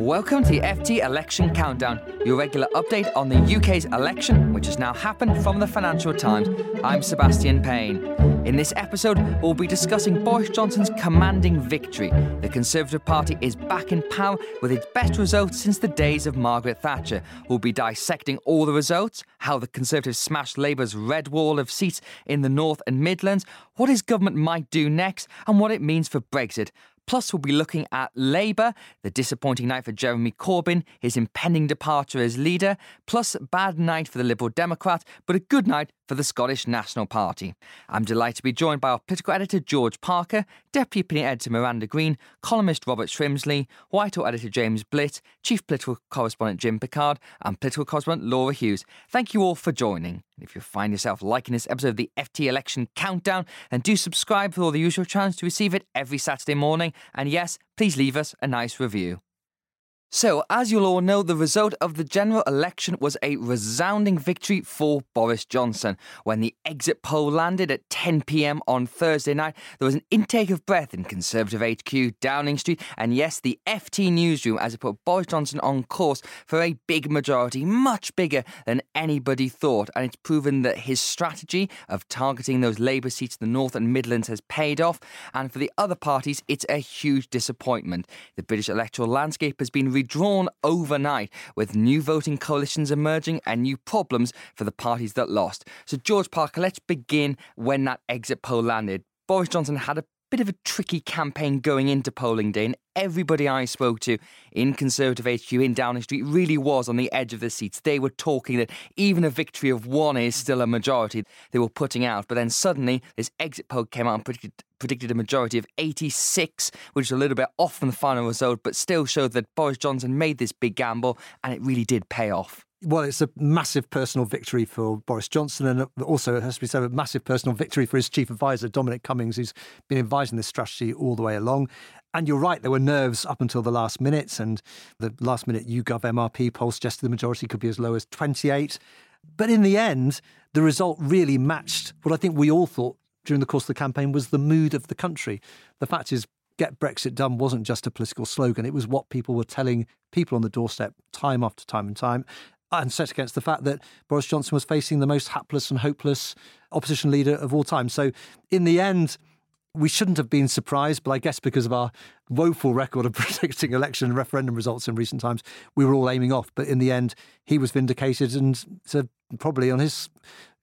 Welcome to the FT Election Countdown, your regular update on the UK's election, which has now happened from the Financial Times. I'm Sebastian Payne. In this episode, we'll be discussing Boris Johnson's commanding victory. The Conservative Party is back in power with its best results since the days of Margaret Thatcher. We'll be dissecting all the results, how the Conservatives smashed Labour's red wall of seats in the North and Midlands, what his government might do next, and what it means for Brexit. Plus, we'll be looking at Labour, the disappointing night for Jeremy Corbyn, his impending departure as leader, plus bad night for the Liberal Democrat, but a good night for the Scottish National Party. I'm delighted to be joined by our political editor George Parker, deputy opinion editor Miranda Green, columnist Robert Shrimsley, Whitehall editor James Blitz, chief political correspondent Jim Pickard, and political correspondent Laura Hughes. Thank you all for joining. If you find yourself liking this episode of the FT Election Countdown, then do subscribe for all the usual channels to receive it every Saturday morning. And yes, please leave us a nice review. So, as you'll all know, the result of the general election was a resounding victory for Boris Johnson. When the exit poll landed at 10 pm on Thursday night, there was an intake of breath in Conservative HQ, Downing Street, and yes, the FT newsroom as it put Boris Johnson on course for a big majority, much bigger than anybody thought. And it's proven that his strategy of targeting those Labour seats in the North and Midlands has paid off. And for the other parties, it's a huge disappointment. The British electoral landscape has been redrawn overnight, with new voting coalitions emerging and new problems for the parties that lost. So, George Parker, let's begin when that exit poll landed. Boris Johnson had a bit of a tricky campaign going into polling day, and everybody I spoke to in Conservative HQ in Downing Street really was on the edge of the seats. They were talking that even a victory of one is still a majority they were putting out. But then suddenly, this exit poll came out and predicted, predicted a majority of 86, which is a little bit off from the final result, but still showed that Boris Johnson made this big gamble, and it really did pay off. Well, it's a massive personal victory for Boris Johnson, and also it has to be said a massive personal victory for his chief advisor Dominic Cummings, who's been advising this strategy all the way along. And you're right, there were nerves up until the last minutes, and the last minute YouGov MRP poll suggested the majority could be as low as 28. But in the end, the result really matched what I think we all thought during the course of the campaign was the mood of the country. The fact is, get Brexit done wasn't just a political slogan, it was what people were telling people on the doorstep time after time and time and set against the fact that Boris Johnson was facing the most hapless and hopeless opposition leader of all time. So, in the end, we shouldn't have been surprised, but I guess because of our woeful record of predicting election and referendum results in recent times, we were all aiming off. But in the end, he was vindicated and so probably on his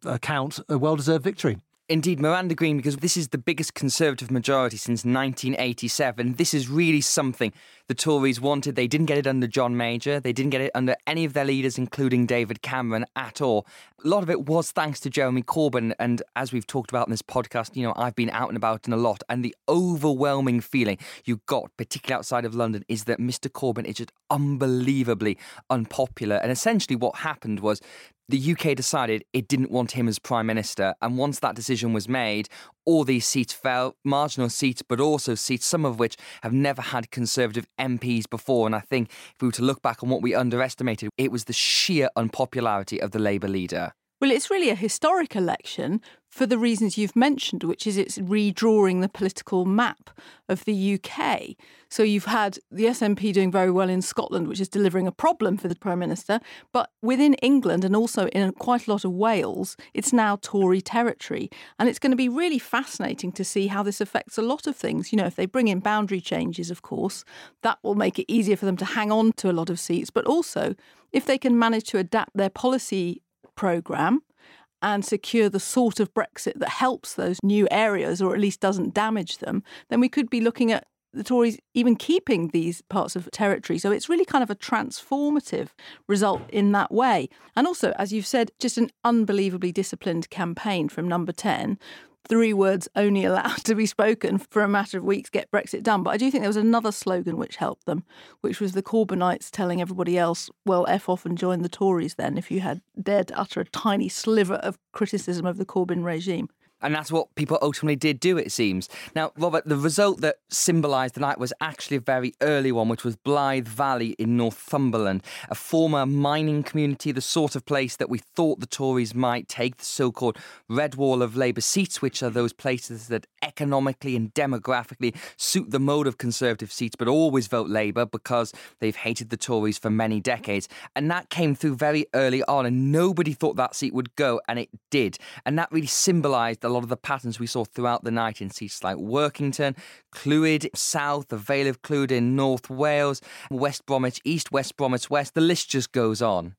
account, a well deserved victory. Indeed, Miranda Green, because this is the biggest Conservative majority since 1987. This is really something the Tories wanted. They didn't get it under John Major. They didn't get it under any of their leaders, including David Cameron, at all. A lot of it was thanks to Jeremy Corbyn. And as we've talked about in this podcast, you know, I've been out and about in a lot. And the overwhelming feeling you got, particularly outside of London, is that Mr. Corbyn is just unbelievably unpopular. And essentially, what happened was the UK decided it didn't want him as Prime Minister. And once that decision was made, all these seats fell, marginal seats, but also seats, some of which have never had Conservative MPs before. And I think if we were to look back on what we underestimated, it was the sheer unpopularity of the Labour leader. Well, it's really a historic election for the reasons you've mentioned, which is it's redrawing the political map of the UK. So you've had the SNP doing very well in Scotland, which is delivering a problem for the Prime Minister. But within England and also in quite a lot of Wales, it's now Tory territory. And it's going to be really fascinating to see how this affects a lot of things. You know, if they bring in boundary changes, of course, that will make it easier for them to hang on to a lot of seats. But also, if they can manage to adapt their policy programme and secure the sort of Brexit that helps those new areas or at least doesn't damage them, then we could be looking at the Tories even keeping these parts of territory. So it's really kind of a transformative result in that way. And also, as you've said, just an unbelievably disciplined campaign from number 10 three words only allowed to be spoken for a matter of weeks get Brexit done. But I do think there was another slogan which helped them, which was the Corbynites telling everybody else, well, F off and join the Tories then, if you had dared to utter a tiny sliver of criticism of the Corbyn regime. And that's what people ultimately did do, it seems. Now, Robert, the result that symbolised the night was actually a very early one, which was Blythe Valley in Northumberland, a former mining community, the sort of place that we thought the Tories might take, the so called red wall of Labour seats, which are those places that economically and demographically suit the mode of Conservative seats, but always vote Labour because they've hated the Tories for many decades. And that came through very early on, and nobody thought that seat would go, and it did. And that really symbolised a lot of the patterns we saw throughout the night in seats like Workington, Clwyd South, the Vale of Clwyd in North Wales, West Bromwich East, West Bromwich West. The list just goes on.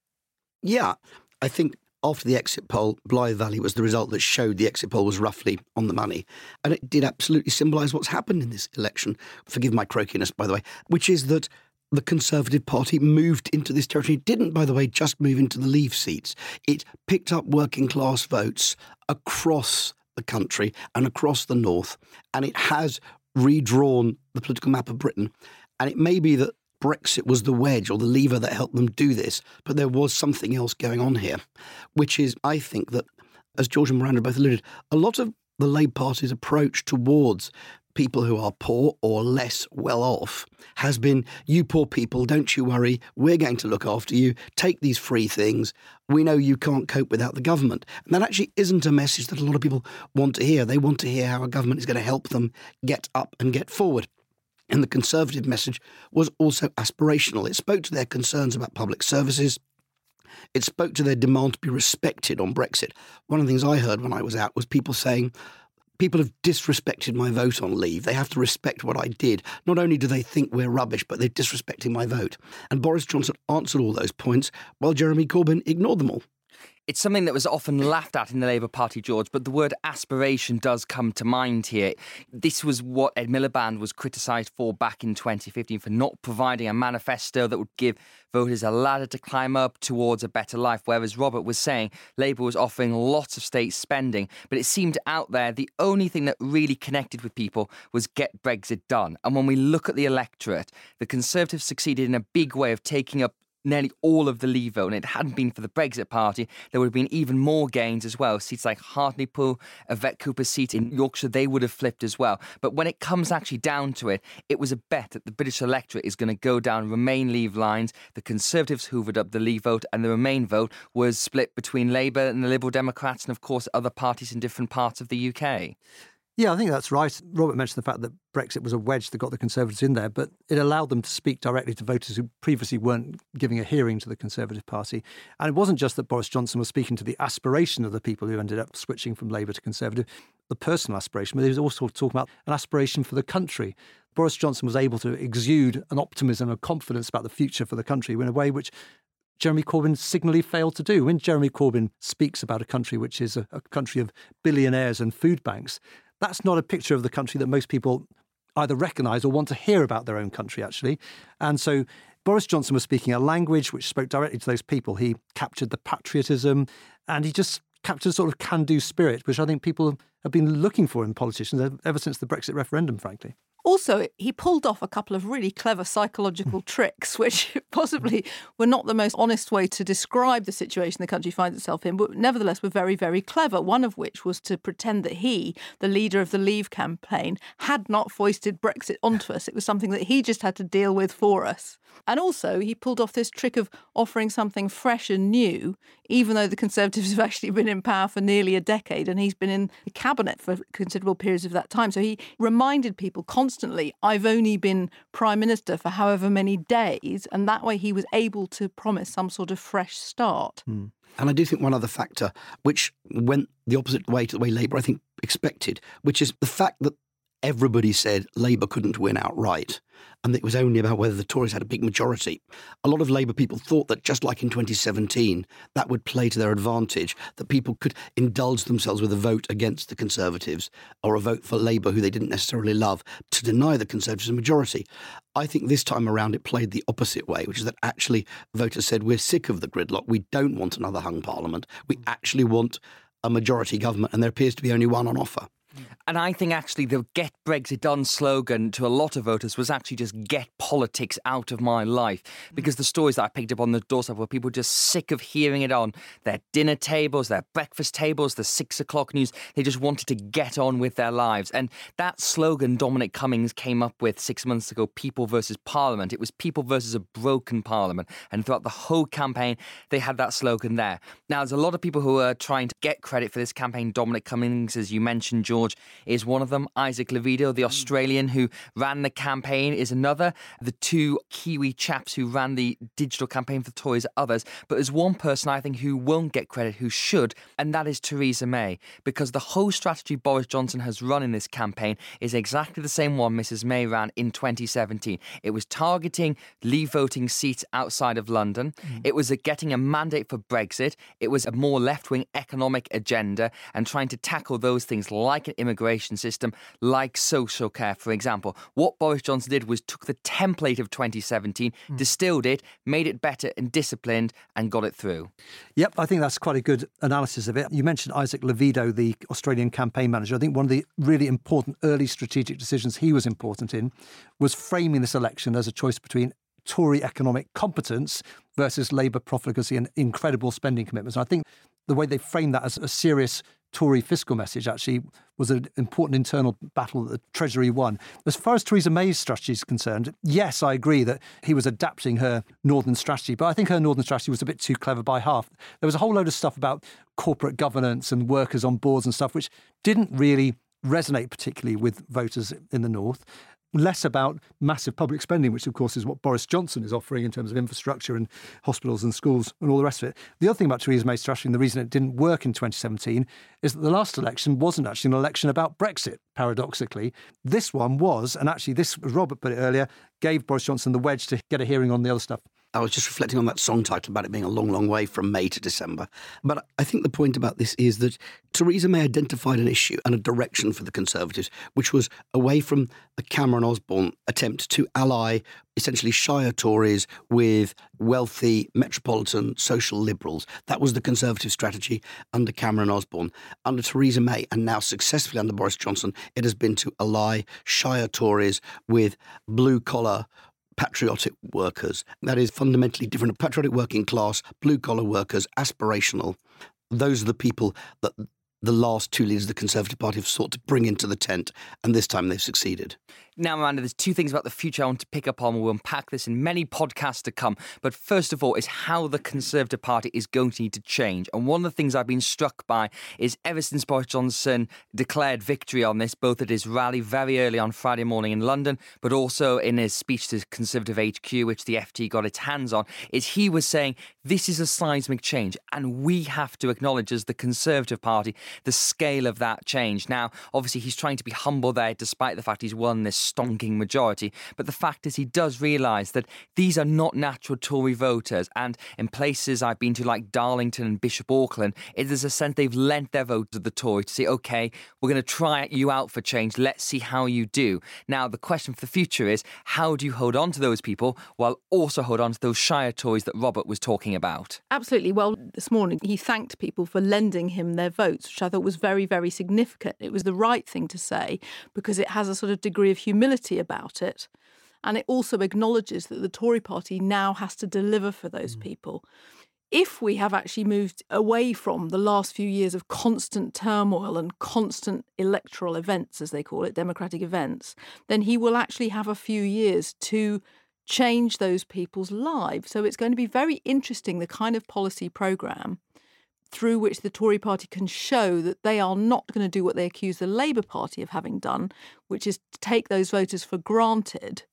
Yeah, I think after the exit poll, Blythe Valley was the result that showed the exit poll was roughly on the money. And it did absolutely symbolise what's happened in this election. Forgive my croakiness, by the way, which is that the Conservative Party moved into this territory. It didn't, by the way, just move into the Leave seats. It picked up working class votes across the country and across the north, and it has redrawn the political map of Britain. And it may be that Brexit was the wedge or the lever that helped them do this, but there was something else going on here, which is, I think, that, as George and Miranda both alluded, a lot of the Labour Party's approach towards people who are poor or less well off has been you poor people, don't you worry, we're going to look after you, take these free things. We know you can't cope without the government. And that actually isn't a message that a lot of people want to hear. They want to hear how a government is going to help them get up and get forward. And the Conservative message was also aspirational. It spoke to their concerns about public services. It spoke to their demand to be respected on Brexit. One of the things I heard when I was out was people saying, people have disrespected my vote on leave. They have to respect what I did. Not only do they think we're rubbish, but they're disrespecting my vote. And Boris Johnson answered all those points while Jeremy Corbyn ignored them all. It's something that was often laughed at in the Labour Party, George, but the word aspiration does come to mind here. This was what Ed Miliband was criticised for back in 2015 for not providing a manifesto that would give voters a ladder to climb up towards a better life. Whereas Robert was saying Labour was offering lots of state spending, but it seemed out there the only thing that really connected with people was get Brexit done. And when we look at the electorate, the Conservatives succeeded in a big way of taking up nearly all of the Leave vote, and it hadn't been for the Brexit Party, there would have been even more gains as well. Seats like Hartlepool, Yvette Cooper's seat in Yorkshire, they would have flipped as well. But when it comes actually down to it, it was a bet that the British electorate is going to go down Remain Leave lines. The Conservatives hoovered up the Leave vote, and the Remain vote was split between Labour and the Liberal Democrats, and of course other parties in different parts of the UK. Yeah, I think that's right. Robert mentioned the fact that Brexit was a wedge that got the Conservatives in there, but it allowed them to speak directly to voters who previously weren't giving a hearing to the Conservative Party. And it wasn't just that Boris Johnson was speaking to the aspiration of the people who ended up switching from Labour to Conservative, the personal aspiration, but he was also talking about an aspiration for the country. Boris Johnson was able to exude an optimism and confidence about the future for the country in a way which Jeremy Corbyn signally failed to do. When Jeremy Corbyn speaks about a country which is a, a country of billionaires and food banks, that's not a picture of the country that most people either recognise or want to hear about their own country, actually. And so Boris Johnson was speaking a language which spoke directly to those people. He captured the patriotism and he just captured a sort of can do spirit, which I think people have been looking for in politicians ever since the Brexit referendum, frankly. Also, he pulled off a couple of really clever psychological tricks, which possibly were not the most honest way to describe the situation the country finds itself in, but nevertheless were very, very clever. One of which was to pretend that he, the leader of the Leave campaign, had not foisted Brexit onto us. It was something that he just had to deal with for us. And also, he pulled off this trick of offering something fresh and new, even though the Conservatives have actually been in power for nearly a decade and he's been in the cabinet for considerable periods of that time. So he reminded people constantly, I've only been Prime Minister for however many days. And that way he was able to promise some sort of fresh start. Hmm. And I do think one other factor, which went the opposite way to the way Labour, I think, expected, which is the fact that everybody said Labour couldn't win outright and it was only about whether the Tories had a big majority. A lot of Labour people thought that just like in 2017, that would play to their advantage, that people could indulge themselves with a vote against the Conservatives or a vote for Labour who they didn't necessarily love to deny the Conservatives a majority. I think this time around it played the opposite way, which is that actually voters said, We're sick of the gridlock. We don't want another hung parliament. We mm. actually want a majority government, and there appears to be only one on offer. And I think actually the Get Brexit Done slogan to a lot of voters was actually just get politics out of my life. Because the stories that I picked up on the doorstep were people just sick of hearing it on their dinner tables, their breakfast tables, the six o'clock news. They just wanted to get on with their lives. And that slogan Dominic Cummings came up with six months ago people versus Parliament. It was people versus a broken Parliament. And throughout the whole campaign, they had that slogan there. Now, there's a lot of people who are trying to get credit for this campaign. Dominic Cummings, as you mentioned, George is one of them. Isaac Levido, the Australian who ran the campaign, is another. The two Kiwi chaps who ran the digital campaign for Tories are others. But there's one person I think who won't get credit, who should, and that is Theresa May. Because the whole strategy Boris Johnson has run in this campaign is exactly the same one Mrs. May ran in 2017. It was targeting leave voting seats outside of London. Mm. It was a getting a mandate for Brexit. It was a more left wing economic agenda and trying to tackle those things like an immigration system, like social care, for example. What Boris Johnson did was took the template of 2017, mm. distilled it, made it better and disciplined, and got it through. Yep, I think that's quite a good analysis of it. You mentioned Isaac Levido, the Australian campaign manager. I think one of the really important early strategic decisions he was important in was framing this election as a choice between Tory economic competence versus Labour profligacy and incredible spending commitments. And I think the way they framed that as a serious Tory fiscal message actually was an important internal battle that the Treasury won. As far as Theresa May's strategy is concerned, yes, I agree that he was adapting her Northern strategy, but I think her Northern strategy was a bit too clever by half. There was a whole load of stuff about corporate governance and workers on boards and stuff, which didn't really resonate particularly with voters in the North less about massive public spending, which of course is what Boris Johnson is offering in terms of infrastructure and hospitals and schools and all the rest of it. The other thing about Theresa May's strategy and the reason it didn't work in 2017 is that the last election wasn't actually an election about Brexit, paradoxically. This one was, and actually this, Robert put it earlier, gave Boris Johnson the wedge to get a hearing on the other stuff. I was just reflecting on that song title about it being a long, long way from May to December. But I think the point about this is that Theresa May identified an issue and a direction for the Conservatives, which was away from the Cameron Osborne attempt to ally essentially Shire Tories with wealthy metropolitan social liberals. That was the Conservative strategy under Cameron Osborne. Under Theresa May, and now successfully under Boris Johnson, it has been to ally Shire Tories with blue collar patriotic workers. That is fundamentally different. Patriotic working class, blue collar workers, aspirational. Those are the people that the last two leaders of the Conservative Party have sought to bring into the tent, and this time they've succeeded. Now, Amanda, there's two things about the future I want to pick up on. We'll unpack this in many podcasts to come. But first of all, is how the Conservative Party is going to need to change. And one of the things I've been struck by is ever since Boris Johnson declared victory on this, both at his rally very early on Friday morning in London, but also in his speech to Conservative HQ, which the FT got its hands on, is he was saying this is a seismic change. And we have to acknowledge as the Conservative Party the scale of that change. Now, obviously, he's trying to be humble there, despite the fact he's won this stonking majority. But the fact is, he does realise that these are not natural Tory voters. And in places I've been to, like Darlington and Bishop Auckland, it is a sense they've lent their vote to the Tory to say, OK, we're going to try you out for change. Let's see how you do. Now, the question for the future is how do you hold on to those people while also hold on to those Shire Tories that Robert was talking about? Absolutely. Well, this morning he thanked people for lending him their votes, which I thought was very, very significant. It was the right thing to say because it has a sort of degree of humility humility about it. And it also acknowledges that the Tory party now has to deliver for those mm. people. If we have actually moved away from the last few years of constant turmoil and constant electoral events, as they call it, democratic events, then he will actually have a few years to change those people's lives. So it's going to be very interesting the kind of policy programme through which the Tory party can show that they are not going to do what they accuse the Labour Party of having done, which is to take those voters for granted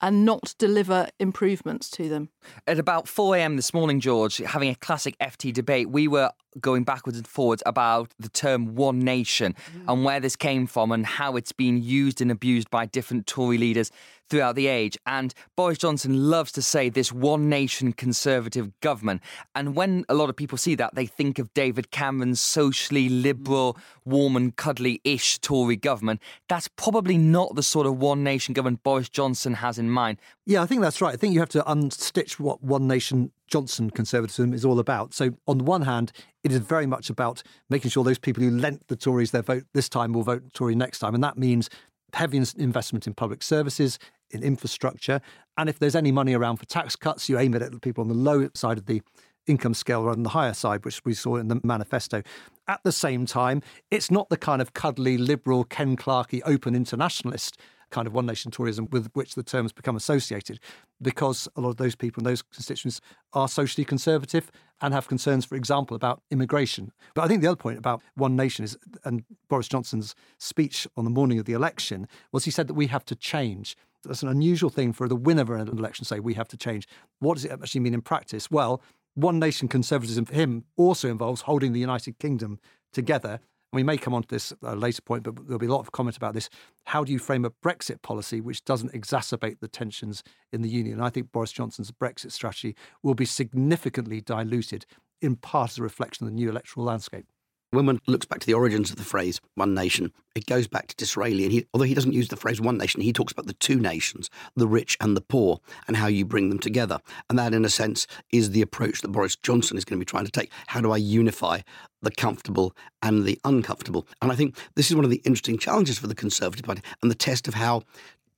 and not deliver improvements to them. At about 4 a.m. this morning, George, having a classic FT debate, we were going backwards and forwards about the term one nation mm. and where this came from and how it's been used and abused by different Tory leaders throughout the age. And Boris Johnson loves to say this one nation conservative government. And when a lot of people see that, they think of David Cameron's socially mm. liberal, warm and cuddly ish Tory government. That's probably not the sort of one nation government Boris Johnson has in mind. Yeah, I think that's right. I think you have to unstitch what one nation Johnson conservatism is all about. So, on the one hand, it is very much about making sure those people who lent the Tories their vote this time will vote Tory next time. And that means heavy investment in public services, in infrastructure. And if there's any money around for tax cuts, you aim it at the people on the low side of the income scale rather than the higher side, which we saw in the manifesto. At the same time, it's not the kind of cuddly, liberal, Ken Clarkey, open internationalist kind of one nation Toryism with which the terms become associated, because a lot of those people and those constituents are socially conservative and have concerns, for example, about immigration. But I think the other point about one nation is, and Boris Johnson's speech on the morning of the election was he said that we have to change. That's an unusual thing for the winner of an election to say we have to change. What does it actually mean in practice? Well, one nation conservatism for him also involves holding the United Kingdom together. We may come on to this at a later point, but there'll be a lot of comment about this. How do you frame a Brexit policy which doesn't exacerbate the tensions in the Union? And I think Boris Johnson's Brexit strategy will be significantly diluted, in part as a reflection of the new electoral landscape. When one looks back to the origins of the phrase one nation, it goes back to Disraeli. And he, although he doesn't use the phrase one nation, he talks about the two nations, the rich and the poor, and how you bring them together. And that, in a sense, is the approach that Boris Johnson is going to be trying to take. How do I unify the comfortable and the uncomfortable? And I think this is one of the interesting challenges for the Conservative Party and the test of how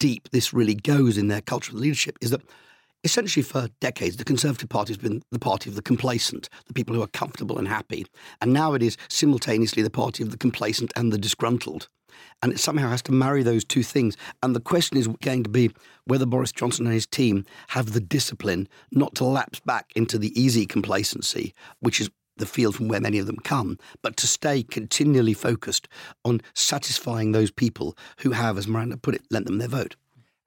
deep this really goes in their cultural leadership is that Essentially, for decades, the Conservative Party has been the party of the complacent, the people who are comfortable and happy. And now it is simultaneously the party of the complacent and the disgruntled. And it somehow has to marry those two things. And the question is going to be whether Boris Johnson and his team have the discipline not to lapse back into the easy complacency, which is the field from where many of them come, but to stay continually focused on satisfying those people who have, as Miranda put it, lent them their vote.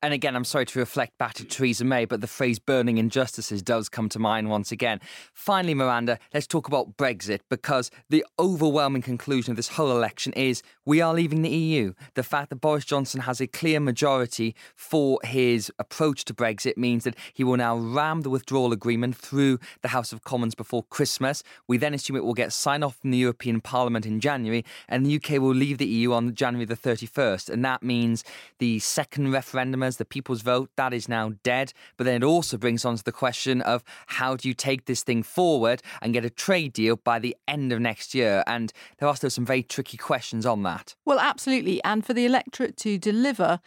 And again, I'm sorry to reflect back to Theresa May, but the phrase burning injustices does come to mind once again. Finally, Miranda, let's talk about Brexit because the overwhelming conclusion of this whole election is we are leaving the EU. The fact that Boris Johnson has a clear majority for his approach to Brexit means that he will now ram the withdrawal agreement through the House of Commons before Christmas. We then assume it will get signed off from the European Parliament in January, and the UK will leave the EU on January the 31st. And that means the second referendum the people's vote, that is now dead. But then it also brings on to the question of how do you take this thing forward and get a trade deal by the end of next year? And there are still some very tricky questions on that. Well, absolutely. And for the electorate to deliver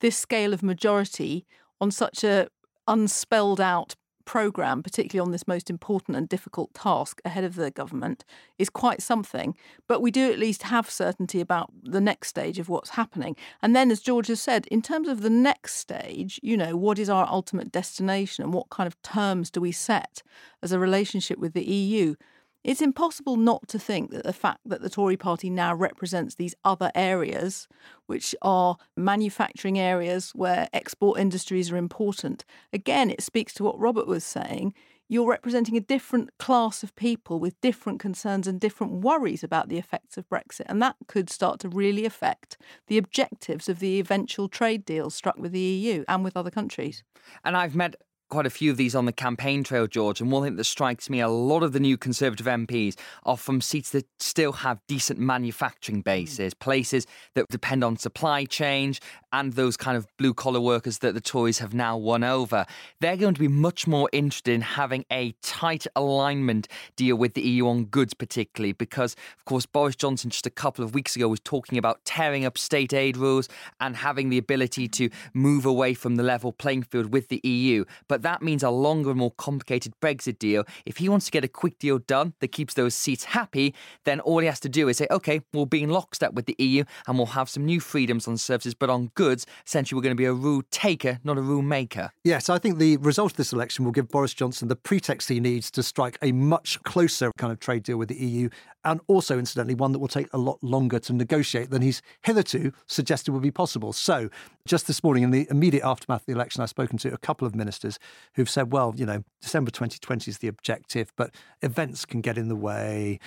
this scale of majority on such a unspelled out programme, particularly on this most important and difficult task ahead of the government, is quite something. But we do at least have certainty about the next stage of what's happening. And then, as George has said, in terms of the next stage, you know, what is our ultimate destination and what kind of terms do we set as a relationship with the EU? It's impossible not to think that the fact that the Tory party now represents these other areas, which are manufacturing areas where export industries are important, again, it speaks to what Robert was saying. You're representing a different class of people with different concerns and different worries about the effects of Brexit. And that could start to really affect the objectives of the eventual trade deals struck with the EU and with other countries. And I've met quite a few of these on the campaign trail, George. And one thing that strikes me a lot of the new Conservative MPs are from seats that still have decent manufacturing hmm. bases, places that depend on supply chain and those kind of blue collar workers that the Tories have now won over. They're going to be much more interested in having a tight alignment deal with the EU on goods, particularly because, of course, Boris Johnson just a couple of weeks ago was talking about tearing up state aid rules and having the ability to move away from the level playing field with the EU. That means a longer and more complicated Brexit deal. If he wants to get a quick deal done that keeps those seats happy, then all he has to do is say, okay, we'll be in lockstep with the EU and we'll have some new freedoms on services, but on goods, essentially we're going to be a rule taker, not a rule maker. Yes, I think the result of this election will give Boris Johnson the pretext he needs to strike a much closer kind of trade deal with the EU and also, incidentally, one that will take a lot longer to negotiate than he's hitherto suggested would be possible. So, just this morning, in the immediate aftermath of the election, I've spoken to a couple of ministers who've said, well, you know, December 2020 is the objective, but events can get in the way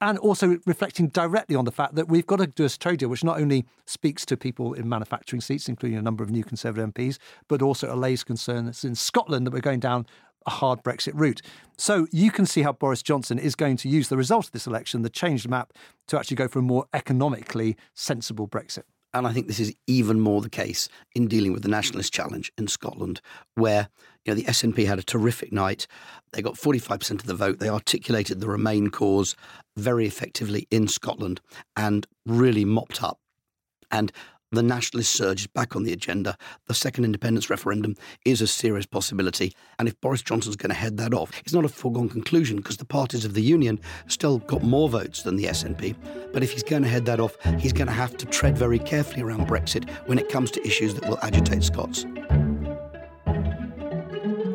and also reflecting directly on the fact that we've got to do a trade deal which not only speaks to people in manufacturing seats, including a number of new Conservative MPs, but also allays concerns in Scotland that we're going down a hard Brexit route. So you can see how Boris Johnson is going to use the result of this election, the changed map, to actually go for a more economically sensible Brexit. And I think this is even more the case in dealing with the nationalist challenge in Scotland, where you know the SNP had a terrific night. They got 45% of the vote. They articulated the Remain cause very effectively in Scotland and really mopped up. And the nationalist surge is back on the agenda. The second independence referendum is a serious possibility. And if Boris Johnson's going to head that off, it's not a foregone conclusion because the parties of the Union still got more votes than the SNP. But if he's going to head that off, he's going to have to tread very carefully around Brexit when it comes to issues that will agitate Scots.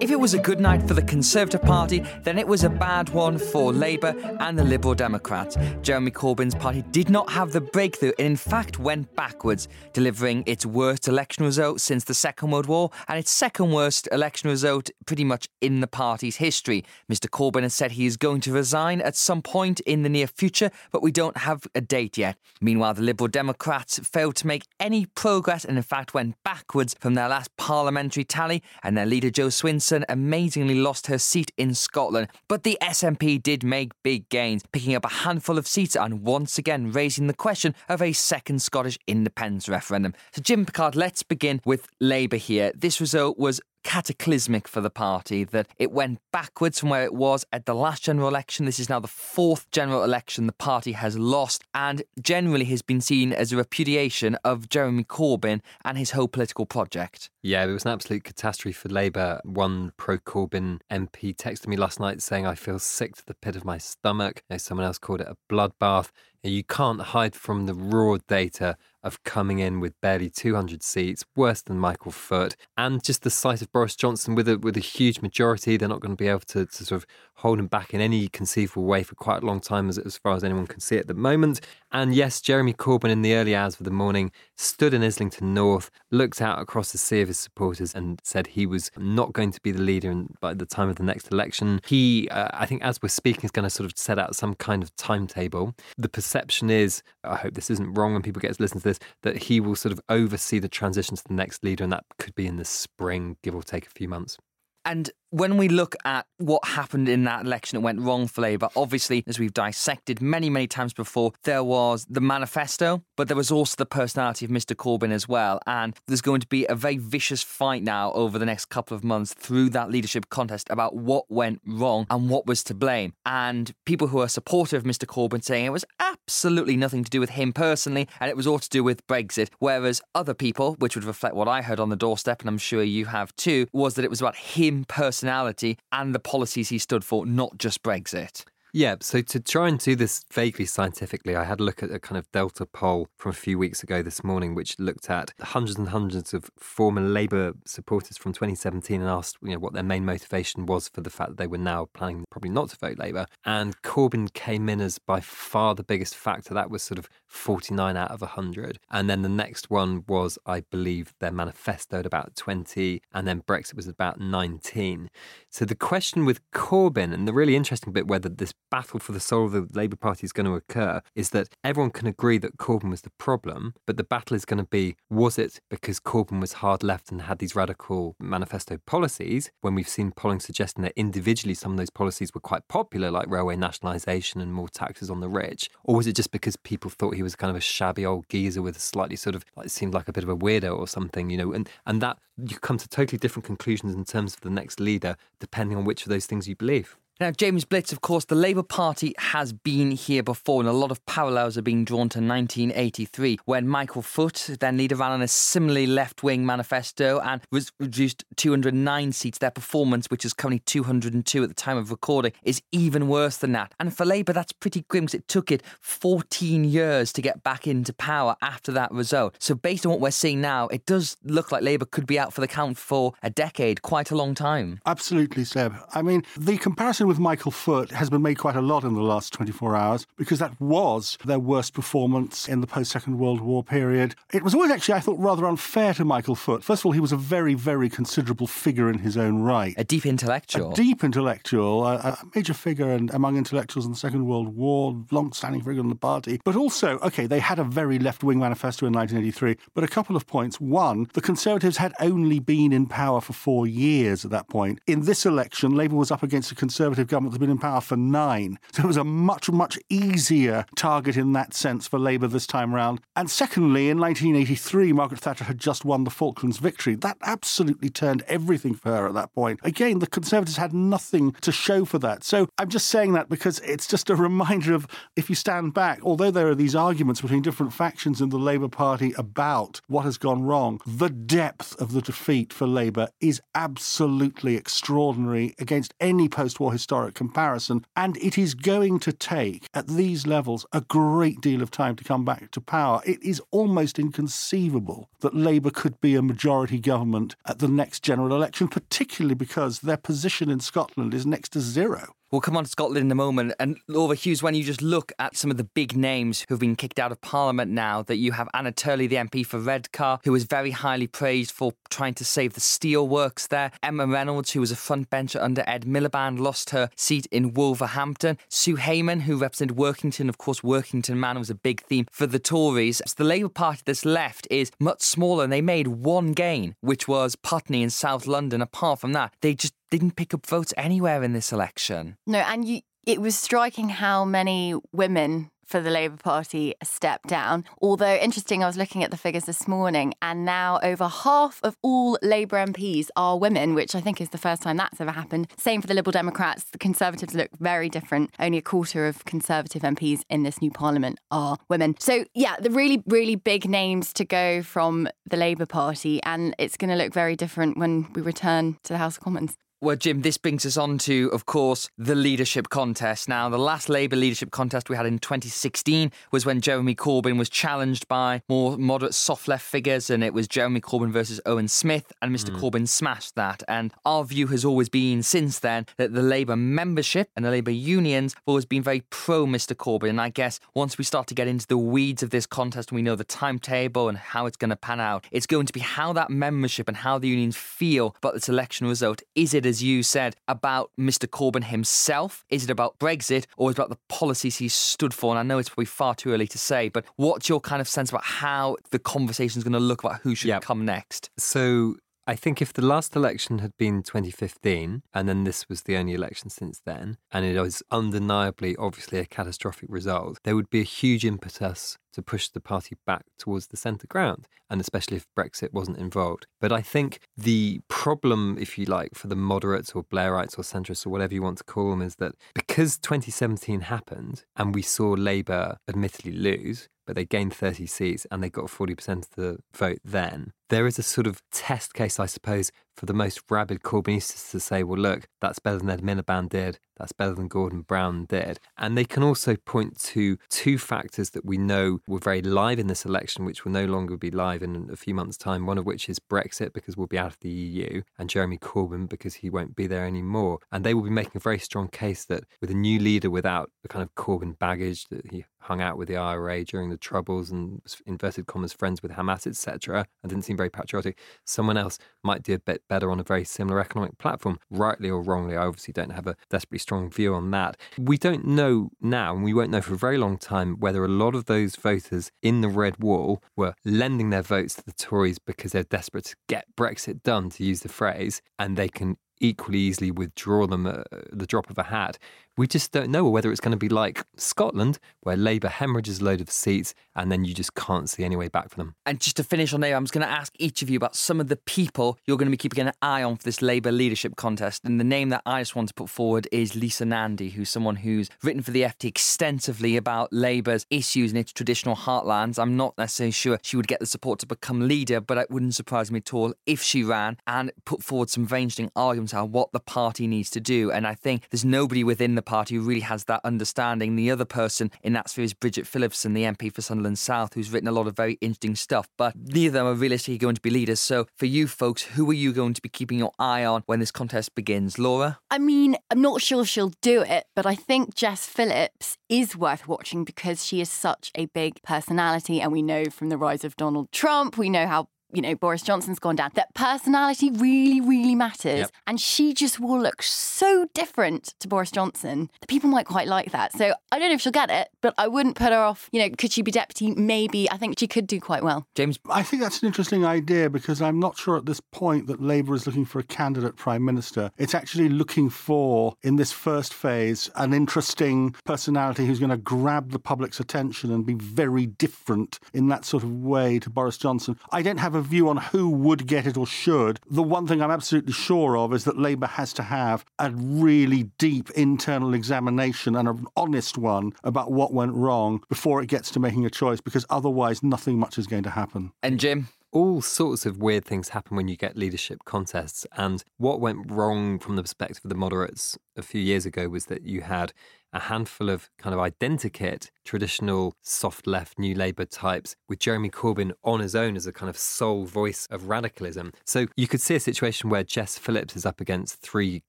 If it was a good night for the Conservative Party, then it was a bad one for Labour and the Liberal Democrats. Jeremy Corbyn's party did not have the breakthrough and, in fact, went backwards, delivering its worst election result since the Second World War and its second worst election result pretty much in the party's history. Mr. Corbyn has said he is going to resign at some point in the near future, but we don't have a date yet. Meanwhile, the Liberal Democrats failed to make any progress and, in fact, went backwards from their last parliamentary tally, and their leader, Jo Swinson, amazingly lost her seat in Scotland, but the SNP did make big gains, picking up a handful of seats and once again raising the question of a second Scottish independence referendum. So, Jim Pickard, let's begin with Labour here. This result was cataclysmic for the party that it went backwards from where it was at the last general election. This is now the fourth general election the party has lost and generally has been seen as a repudiation of Jeremy Corbyn and his whole political project. Yeah, it was an absolute catastrophe for Labour. One pro Corbyn MP texted me last night saying, I feel sick to the pit of my stomach. You know, someone else called it a bloodbath. You can't hide from the raw data of coming in with barely 200 seats, worse than Michael Foot, and just the sight of Boris Johnson with a with a huge majority. They're not going to be able to, to sort of hold him back in any conceivable way for quite a long time, as, as far as anyone can see at the moment. And yes, Jeremy Corbyn in the early hours of the morning stood in Islington North, looked out across the sea of his supporters, and said he was not going to be the leader in, by the time of the next election. He, uh, I think, as we're speaking, is going to sort of set out some kind of timetable. The perception is, I hope this isn't wrong when people get to listen to this, that he will sort of oversee the transition to the next leader, and that could be in the spring, give or take a few months. And when we look at what happened in that election, that went wrong for Labour. Obviously, as we've dissected many, many times before, there was the manifesto, but there was also the personality of Mr. Corbyn as well. And there's going to be a very vicious fight now over the next couple of months through that leadership contest about what went wrong and what was to blame. And people who are supportive of Mr. Corbyn saying it was absolutely nothing to do with him personally and it was all to do with Brexit. Whereas other people, which would reflect what I heard on the doorstep, and I'm sure you have too, was that it was about him personality and the policies he stood for, not just Brexit. Yeah, so to try and do this vaguely scientifically, I had a look at a kind of Deltapoll from a few weeks ago this morning, which looked at hundreds and hundreds of former Labour supporters from 2017 and asked, you know, what their main motivation was for the fact that they were now planning probably not to vote Labour. And Corbyn came in as by far the biggest factor. That was sort of 49 out of 100. And then the next one was, I believe, their manifesto at about 20, and then Brexit was about 19. So the question with Corbyn, and the really interesting bit whether this battle for the soul of the Labour Party is going to occur, is that everyone can agree that Corbyn was the problem, but the battle is going to be was it because Corbyn was hard left and had these radical manifesto policies, when we've seen polling suggesting that individually some of those policies were quite popular, like railway nationalisation and more taxes on the rich, or was it just because people thought he was kind of a shabby old geezer with a slightly sort of, like, seemed like a bit of a weirdo or something, you know, and, and that you come to totally different conclusions in terms of the next leader depending on which of those things you believe. Now, James Blitz, of course, the Labour Party has been here before, and a lot of parallels are being drawn to 1983, when Michael Foot, then leader, ran on a similarly left wing manifesto and was reduced 209 seats. Their performance, which is currently 202 at the time of recording, is even worse than that. And for Labour, that's pretty grim because it took it 14 years to get back into power after that result. So, based on what we're seeing now, it does look like Labour could be out for the count for a decade, quite a long time. Absolutely, Seb. I mean, the comparison connection with Michael Foot has been made quite a lot in the last 24 hours because that was their worst performance in the post Second World War period. It was always actually, I thought, rather unfair to Michael Foot. First of all, he was a very, very considerable figure in his own right. A deep intellectual. A deep intellectual, a, a major figure and among intellectuals in the Second World War, long standing figure in the party. But also, okay, they had a very left wing manifesto in 1983, but a couple of points. One, the Conservatives had only been in power for four years at that point. In this election, Labour was up against a Conservative government that's been in power for nine. So it was a much, much easier target in that sense for Labour this time round. And secondly, in 1983, Margaret Thatcher had just won the Falklands victory. That absolutely turned everything for her at that point. Again, the Conservatives had nothing to show for that. So I'm just saying that because it's just a reminder of if you stand back, although there are these arguments between different factions in the Labour Party about what has gone wrong, the depth of the defeat for Labour is absolutely extraordinary against any post war historic comparison. And it is going to take, at these levels, a great deal of time to come back to power. It is almost inconceivable that Labour could be a majority government at the next general election, particularly because their position in Scotland is next to zero. We'll come on to Scotland in a moment. And Laura Hughes, when you just look at some of the big names who've been kicked out of Parliament now, that you have Anna Turley, the MP for Redcar, who was very highly praised for trying to save the steelworks there. Emma Reynolds, who was a frontbencher under Ed Miliband, lost her seat in Wolverhampton. Sue Hayman, who represented Workington, of course, Workington Man was a big theme for the Tories. So the Labour Party that's left is much smaller, and they made one gain, which was Putney in South London. Apart from that, they just didn't pick up votes anywhere in this election. No, and you, it was striking how many women for the Labour Party stepped down. Although, interesting, I was looking at the figures this morning, and now over half of all Labour MPs are women, which I think is the first time that's ever happened. Same for the Liberal Democrats. The Conservatives look very different. Only a quarter of Conservative MPs in this new Parliament are women. So, yeah, the really, really big names to go from the Labour Party, and it's going to look very different when we return to the House of Commons. Well, Jim, this brings us on to, of course, the leadership contest. Now, the last Labour leadership contest we had in 2016 was when Jeremy Corbyn was challenged by more moderate soft left figures, and it was Jeremy Corbyn versus Owen Smith, and Mr. Mm. Corbyn smashed that. And our view has always been since then that the Labour membership and the Labour unions have always been very pro Mr. Corbyn. And I guess once we start to get into the weeds of this contest and we know the timetable and how it's going to pan out, it's going to be how that membership and how the unions feel about this election result. Is it as you said, about Mr. Corbyn himself? Is it about Brexit or is it about the policies he stood for? And I know it's probably far too early to say, but what's your kind of sense about how the conversation is going to look about who should yep. come next? So I think if the last election had been 2015, and then this was the only election since then, and it was undeniably, obviously, a catastrophic result, there would be a huge impetus to push the party back towards the centre ground, and especially if Brexit wasn't involved. But I think the problem, if you like, for the moderates or Blairites or centrists or whatever you want to call them, is that because 2017 happened and we saw Labour admittedly lose, but they gained 30 seats and they got 40% of the vote then. There is a sort of test case, I suppose, for the most rabid Corbynistas to say, well, look, that's better than Ed Miliband did, that's better than Gordon Brown did. And they can also point to two factors that we know were very live in this election, which will no longer be live in a few months' time. One of which is Brexit, because we'll be out of the EU, and Jeremy Corbyn, because he won't be there anymore. And they will be making a very strong case that with a new leader without the kind of Corbyn baggage that he hung out with the IRA during the Troubles and inverted commas friends with Hamas, etc., and didn't seem very patriotic, someone else might do a bit better on a very similar economic platform, rightly or wrongly. I obviously don't have a desperately strong view on that. We don't know now, and we won't know for a very long time, whether a lot of those voters in the red wall were lending their votes to the Tories because they're desperate to get Brexit done, to use the phrase, and they can equally easily withdraw them at the drop of a hat. We just don't know whether it's going to be like Scotland, where Labour hemorrhages a load of seats and then you just can't see any way back for them. And just to finish on there, I'm just going to ask each of you about some of the people you're going to be keeping an eye on for this Labour leadership contest. And the name that I just want to put forward is Lisa Nandy, who's someone who's written for the FT extensively about Labour's issues in its traditional heartlands. I'm not necessarily sure she would get the support to become leader, but it wouldn't surprise me at all if she ran and put forward some very interesting arguments about what the party needs to do. And I think there's nobody within the party who really has that understanding. The other person in that sphere is Bridget Phillipson, the MP for Sunderland South, who's written a lot of very interesting stuff. But neither of them are realistically going to be leaders. So for you folks, who are you going to be keeping your eye on when this contest begins? Laura? I mean, I'm not sure she'll do it, but I think Jess Phillips is worth watching because she is such a big personality. And we know from the rise of Donald Trump, we know how you know, Boris Johnson's gone down, that personality really, really matters. Yep. And she just will look so different to Boris Johnson that people might quite like that. So I don't know if she'll get it, but I wouldn't put her off. You know, could she be deputy? Maybe. I think she could do quite well. James? I think that's an interesting idea because I'm not sure at this point that Labour is looking for a candidate prime minister. It's actually looking for, in this first phase, an interesting personality who's going to grab the public's attention and be very different in that sort of way to Boris Johnson. I don't have a view on who would get it or should. The one thing I'm absolutely sure of is that Labour has to have a really deep internal examination and an honest one about what went wrong before it gets to making a choice, because otherwise nothing much is going to happen. And Jim? all sorts of weird things happen when you get leadership contests. And what went wrong from the perspective of the moderates a few years ago was that you had a handful of kind of identikit, traditional soft left, new Labour types, with Jeremy Corbyn on his own as a kind of sole voice of radicalism. So you could see a situation where Jess Phillips is up against three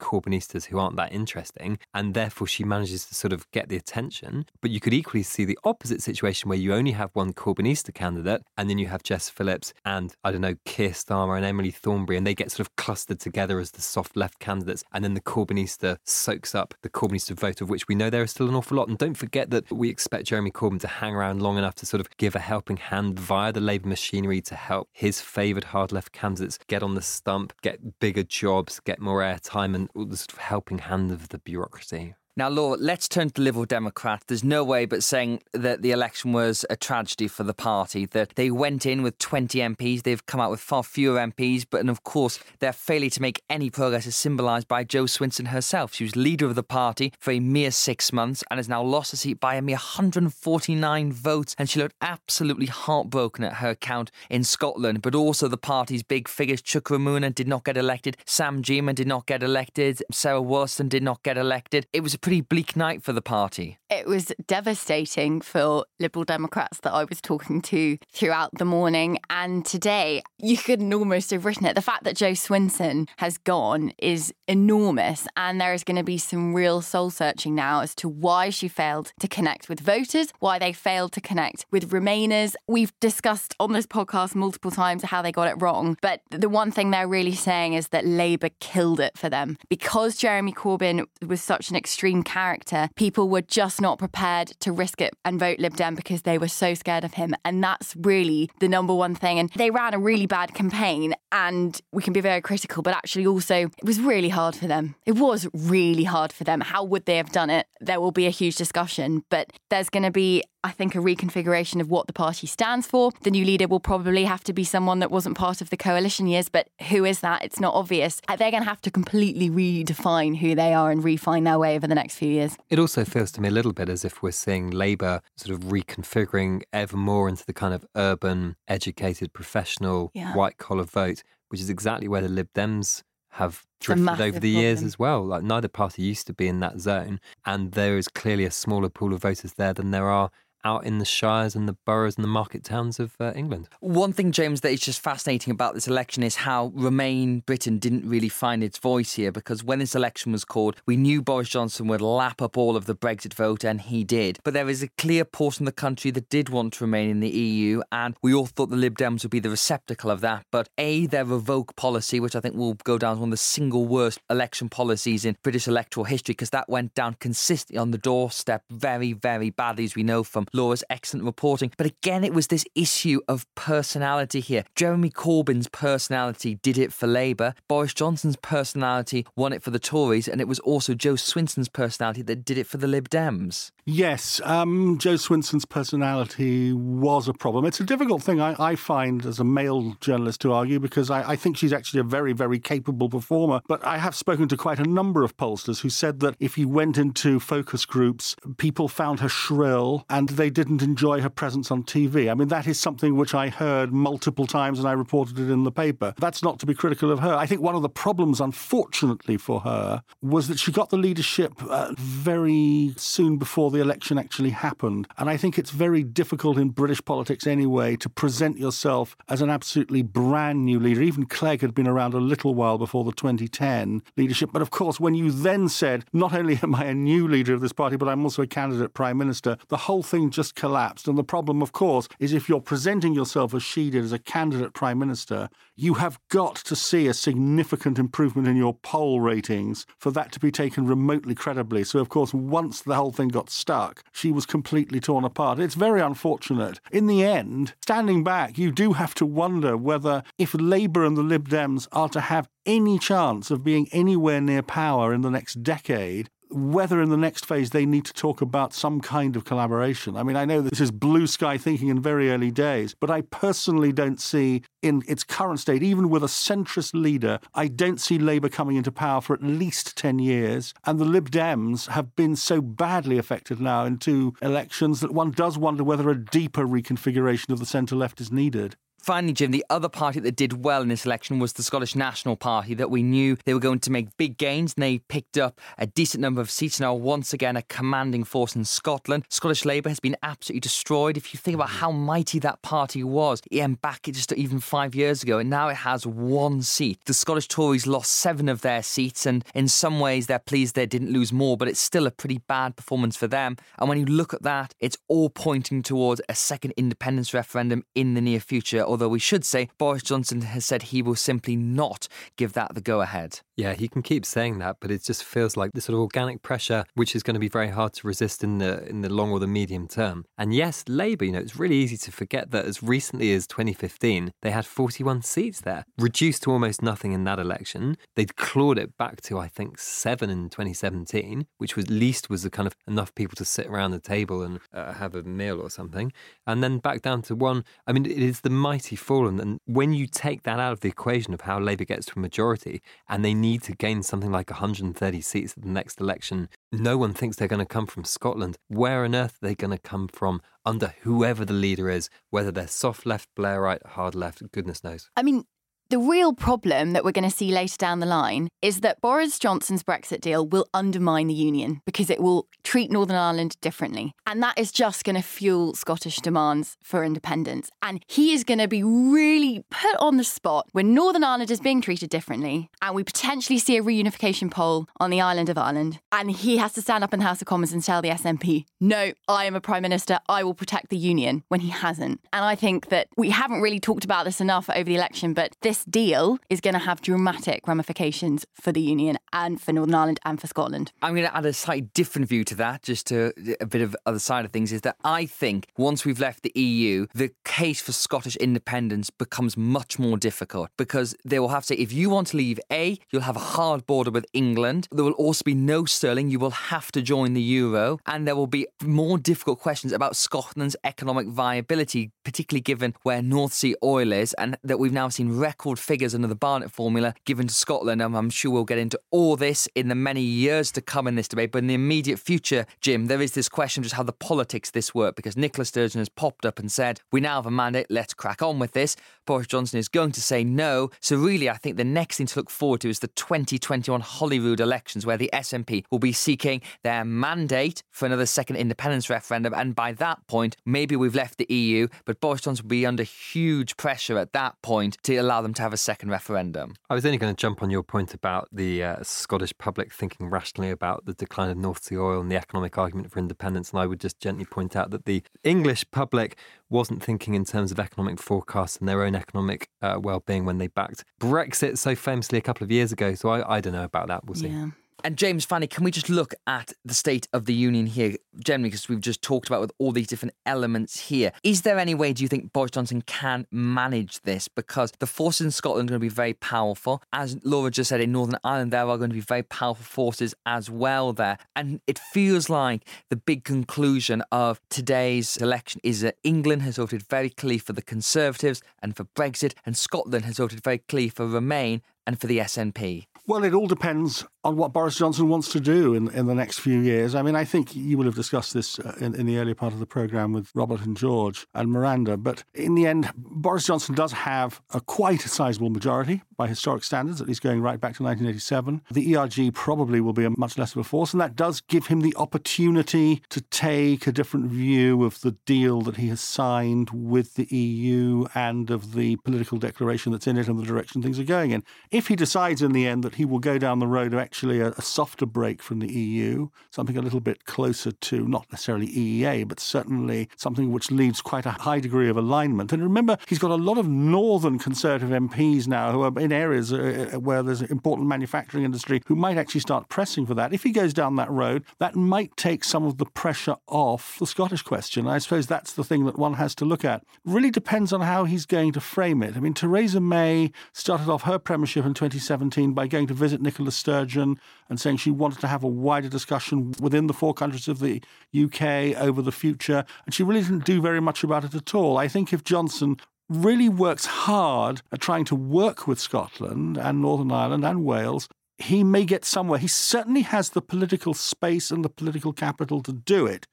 Corbynistas who aren't that interesting, and therefore she manages to sort of get the attention. But you could equally see the opposite situation where you only have one Corbynista candidate, and then you have Jess Phillips and, I don't know, Keir Starmer and Emily Thornberry, and they get sort of clustered together as the soft left candidates, and then the Corbynista soaks up the Corbynista vote, of which we know there is still an awful lot. And don't forget that we expect Jeremy Corbyn to hang around long enough to sort of give a helping hand via the Labour machinery to help his favoured hard left candidates get on the stump, get bigger jobs, get more airtime, and all the sort of helping hand of the bureaucracy. Now, Laura, let's turn to Liberal Democrat. There's no way but saying that the election was a tragedy for the party, that they went in with 20 MPs, they've come out with far fewer MPs, but and of course, their failure to make any progress is symbolised by Jo Swinson herself. She was leader of the party for a mere six months and has now lost a seat by a mere 149 votes, and she looked absolutely heartbroken at her account in Scotland. But also, the party's big figures, Chuka Umunna did not get elected, Sam Gyimah did not get elected, Sarah Wollaston did not get elected. It was a pretty bleak night for the party. It was devastating for Liberal Democrats that I was talking to throughout the morning and today. You couldn't almost have written it. The fact that Jo Swinson has gone is enormous, and there is going to be some real soul searching now as to why she failed to connect with voters, why they failed to connect with Remainers. We've discussed on this podcast multiple times how they got it wrong, but the one thing they're really saying is that Labour killed it for them. Because Jeremy Corbyn was such an extreme character, people were just not prepared to risk it and vote Lib Dem because they were so scared of him. And that's really the number one thing. And they ran a really bad campaign, and we can be very critical, but actually, also, it was really hard for them. It was really hard for them. How would they have done it? There will be a huge discussion, but there's going to be I think, a reconfiguration of what the party stands for. The new leader will probably have to be someone that wasn't part of the coalition years, but who is that? It's not obvious. Uh, They're going to have to completely redefine who they are and refine their way over the next few years. It also feels to me a little bit as if we're seeing Labour sort of reconfiguring ever more into the kind of urban, educated, professional, Yeah. white collar vote, which is exactly where the Lib Dems have drifted over the years as well. Like neither party used to be in that zone, and there is clearly a smaller pool of voters there than there are out in the shires and the boroughs and the market towns of uh, England. One thing, James, that is just fascinating about this election is how Remain Britain didn't really find its voice here because when this election was called, we knew Boris Johnson would lap up all of the Brexit vote, and he did. But there is a clear portion of the country that did want to remain in the EU, and we all thought the Lib Dems would be the receptacle of that. But A, their revoke policy, which I think will go down as one of the single worst election policies in British electoral history, because that went down consistently on the doorstep very, very badly, as we know from Laura's excellent reporting. But again, it was this issue of personality here. Jeremy Corbyn's personality did it for Labour. Boris Johnson's personality won it for the Tories, and it was also Jo Swinson's personality that did it for the Lib Dems. Yes, um, Jo Swinson's personality was a problem. It's a difficult thing I, I find as a male journalist to argue because I, I think she's actually a very, very capable performer. But I have spoken to quite a number of pollsters who said that if you went into focus groups, people found her shrill and they didn't enjoy her presence on TV. I mean, that is something which I heard multiple times and I reported it in the paper. That's not to be critical of her. I think one of the problems, unfortunately for her, was that she got the leadership uh, very soon before the election actually happened. And I think it's very difficult in British politics anyway to present yourself as an absolutely brand new leader. Even Clegg had been around a little while before the 2010 leadership. But of course, when you then said, not only am I a new leader of this party, but I'm also a candidate prime minister, the whole thing just collapsed. And the problem, of course, is if you're presenting yourself as she did as a candidate prime minister, you have got to see a significant improvement in your poll ratings for that to be taken remotely credibly. So, of course, once the whole thing got stuck, she was completely torn apart. It's very unfortunate. In the end, standing back, you do have to wonder whether if Labour and the Lib Dems are to have any chance of being anywhere near power in the next decade, whether in the next phase they need to talk about some kind of collaboration. I mean, I know this is blue sky thinking in very early days, but I personally don't see in its current state, even with a centrist leader, I don't see Labour coming into power for at least 10 years. And the Lib Dems have been so badly affected now in two elections that one does wonder whether a deeper reconfiguration of the centre left is needed. Finally, Jim, the other party that did well in this election was the Scottish National Party, that we knew they were going to make big gains, and they picked up a decent number of seats. and are once again, a commanding force in Scotland. Scottish Labour has been absolutely destroyed. If you think about how mighty that party was, and back just even five years ago, and now it has one seat. The Scottish Tories lost seven of their seats, and in some ways, they're pleased they didn't lose more, but it's still a pretty bad performance for them. And when you look at that, it's all pointing towards a second independence referendum in the near future although we should say Boris Johnson has said he will simply not give that the go ahead. Yeah, he can keep saying that, but it just feels like the sort of organic pressure, which is going to be very hard to resist in the in the long or the medium term. And yes, Labour, you know, it's really easy to forget that as recently as 2015, they had 41 seats there, reduced to almost nothing in that election. They'd clawed it back to I think seven in 2017, which was at least was the kind of enough people to sit around the table and uh, have a meal or something, and then back down to one. I mean, it is the mighty fallen, and when you take that out of the equation of how Labour gets to a majority, and they need to gain something like 130 seats at the next election, no one thinks they're going to come from Scotland. Where on earth are they going to come from under whoever the leader is, whether they're soft left, Blairite, hard left, goodness knows. I mean, the real problem that we're going to see later down the line is that Boris Johnson's Brexit deal will undermine the union because it will treat Northern Ireland differently. And that is just going to fuel Scottish demands for independence. And he is going to be really put on the spot when Northern Ireland is being treated differently and we potentially see a reunification poll on the island of Ireland. And he has to stand up in the House of Commons and tell the SNP, no, I am a Prime Minister, I will protect the union when he hasn't. And I think that we haven't really talked about this enough over the election, but this this deal is going to have dramatic ramifications for the Union and for Northern Ireland and for Scotland. I'm going to add a slightly different view to that, just to a bit of other side of things, is that I think once we've left the EU, the case for Scottish independence becomes much more difficult because they will have to if you want to leave, A, you'll have a hard border with England. There will also be no sterling. You will have to join the euro. And there will be more difficult questions about Scotland's economic viability, particularly given where North Sea oil is and that we've now seen record record figures under the Barnett formula given to Scotland. And I'm sure we'll get into all this in the many years to come in this debate. But in the immediate future, Jim, there is this question just how the politics this work because Nicola Sturgeon has popped up and said, We now have a mandate, let's crack on with this. Boris Johnson is going to say no. So, really, I think the next thing to look forward to is the 2021 Holyrood elections, where the SNP will be seeking their mandate for another second independence referendum. And by that point, maybe we've left the EU, but Boris Johnson will be under huge pressure at that point to allow them to have a second referendum. I was only going to jump on your point about the uh, Scottish public thinking rationally about the decline of North Sea oil and the economic argument for independence. And I would just gently point out that the English public wasn't thinking in terms of economic forecasts and their own economic uh, well being when they backed Brexit so famously a couple of years ago. So I, I don't know about that. We'll see. Yeah. And James, Fanny, can we just look at the state of the union here generally, because we've just talked about with all these different elements here. Is there any way, do you think Boris Johnson can manage this? Because the forces in Scotland are going to be very powerful. As Laura just said, in Northern Ireland, there are going to be very powerful forces as well there. And it feels like the big conclusion of today's election is that England has voted very clearly for the Conservatives and for Brexit, and Scotland has voted very clearly for Remain and for the SNP. Well, it all depends on what Boris Johnson wants to do in, in the next few years. I mean, I think you will have discussed this uh, in, in the earlier part of the programme with Robert and George and Miranda. But in the end, Boris Johnson does have a quite a sizable majority by historic standards, at least going right back to 1987. The ERG probably will be a much less of a force, and that does give him the opportunity to take a different view of the deal that he has signed with the EU and of the political declaration that's in it and the direction things are going in. If he decides in the end that he will go down the road of actually a, a softer break from the EU, something a little bit closer to not necessarily EEA, but certainly something which leaves quite a high degree of alignment. And remember, he's got a lot of northern conservative MPs now who are in areas uh, uh, where there's an important manufacturing industry who might actually start pressing for that. If he goes down that road, that might take some of the pressure off the Scottish question. I suppose that's the thing that one has to look at. Really depends on how he's going to frame it. I mean, Theresa May started off her premiership in 2017 by going to visit Nicola Sturgeon and saying she wanted to have a wider discussion within the four countries of the UK over the future. And she really didn't do very much about it at all. I think if Johnson really works hard at trying to work with Scotland and Northern Ireland and Wales, he may get somewhere. He certainly has the political space and the political capital to do it.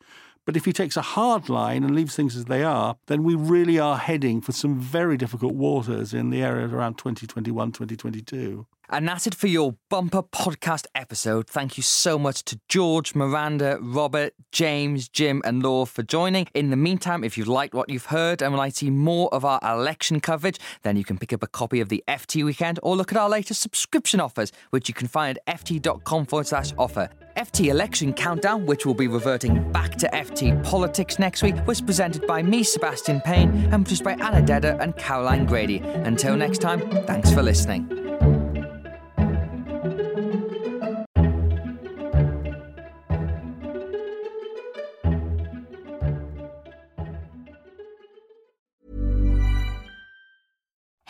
But if he takes a hard line and leaves things as they are, then we really are heading for some very difficult waters in the area around 2021, 2022. And that's it for your bumper podcast episode. Thank you so much to George, Miranda, Robert, James, Jim, and Laura for joining. In the meantime, if you've liked what you've heard and would like to see more of our election coverage, then you can pick up a copy of the FT Weekend or look at our latest subscription offers, which you can find at ft.com forward slash offer. FT Election Countdown, which will be reverting back to FT Politics next week, was presented by me, Sebastian Payne, and produced by Anna Dedder and Caroline Grady. Until next time, thanks for listening.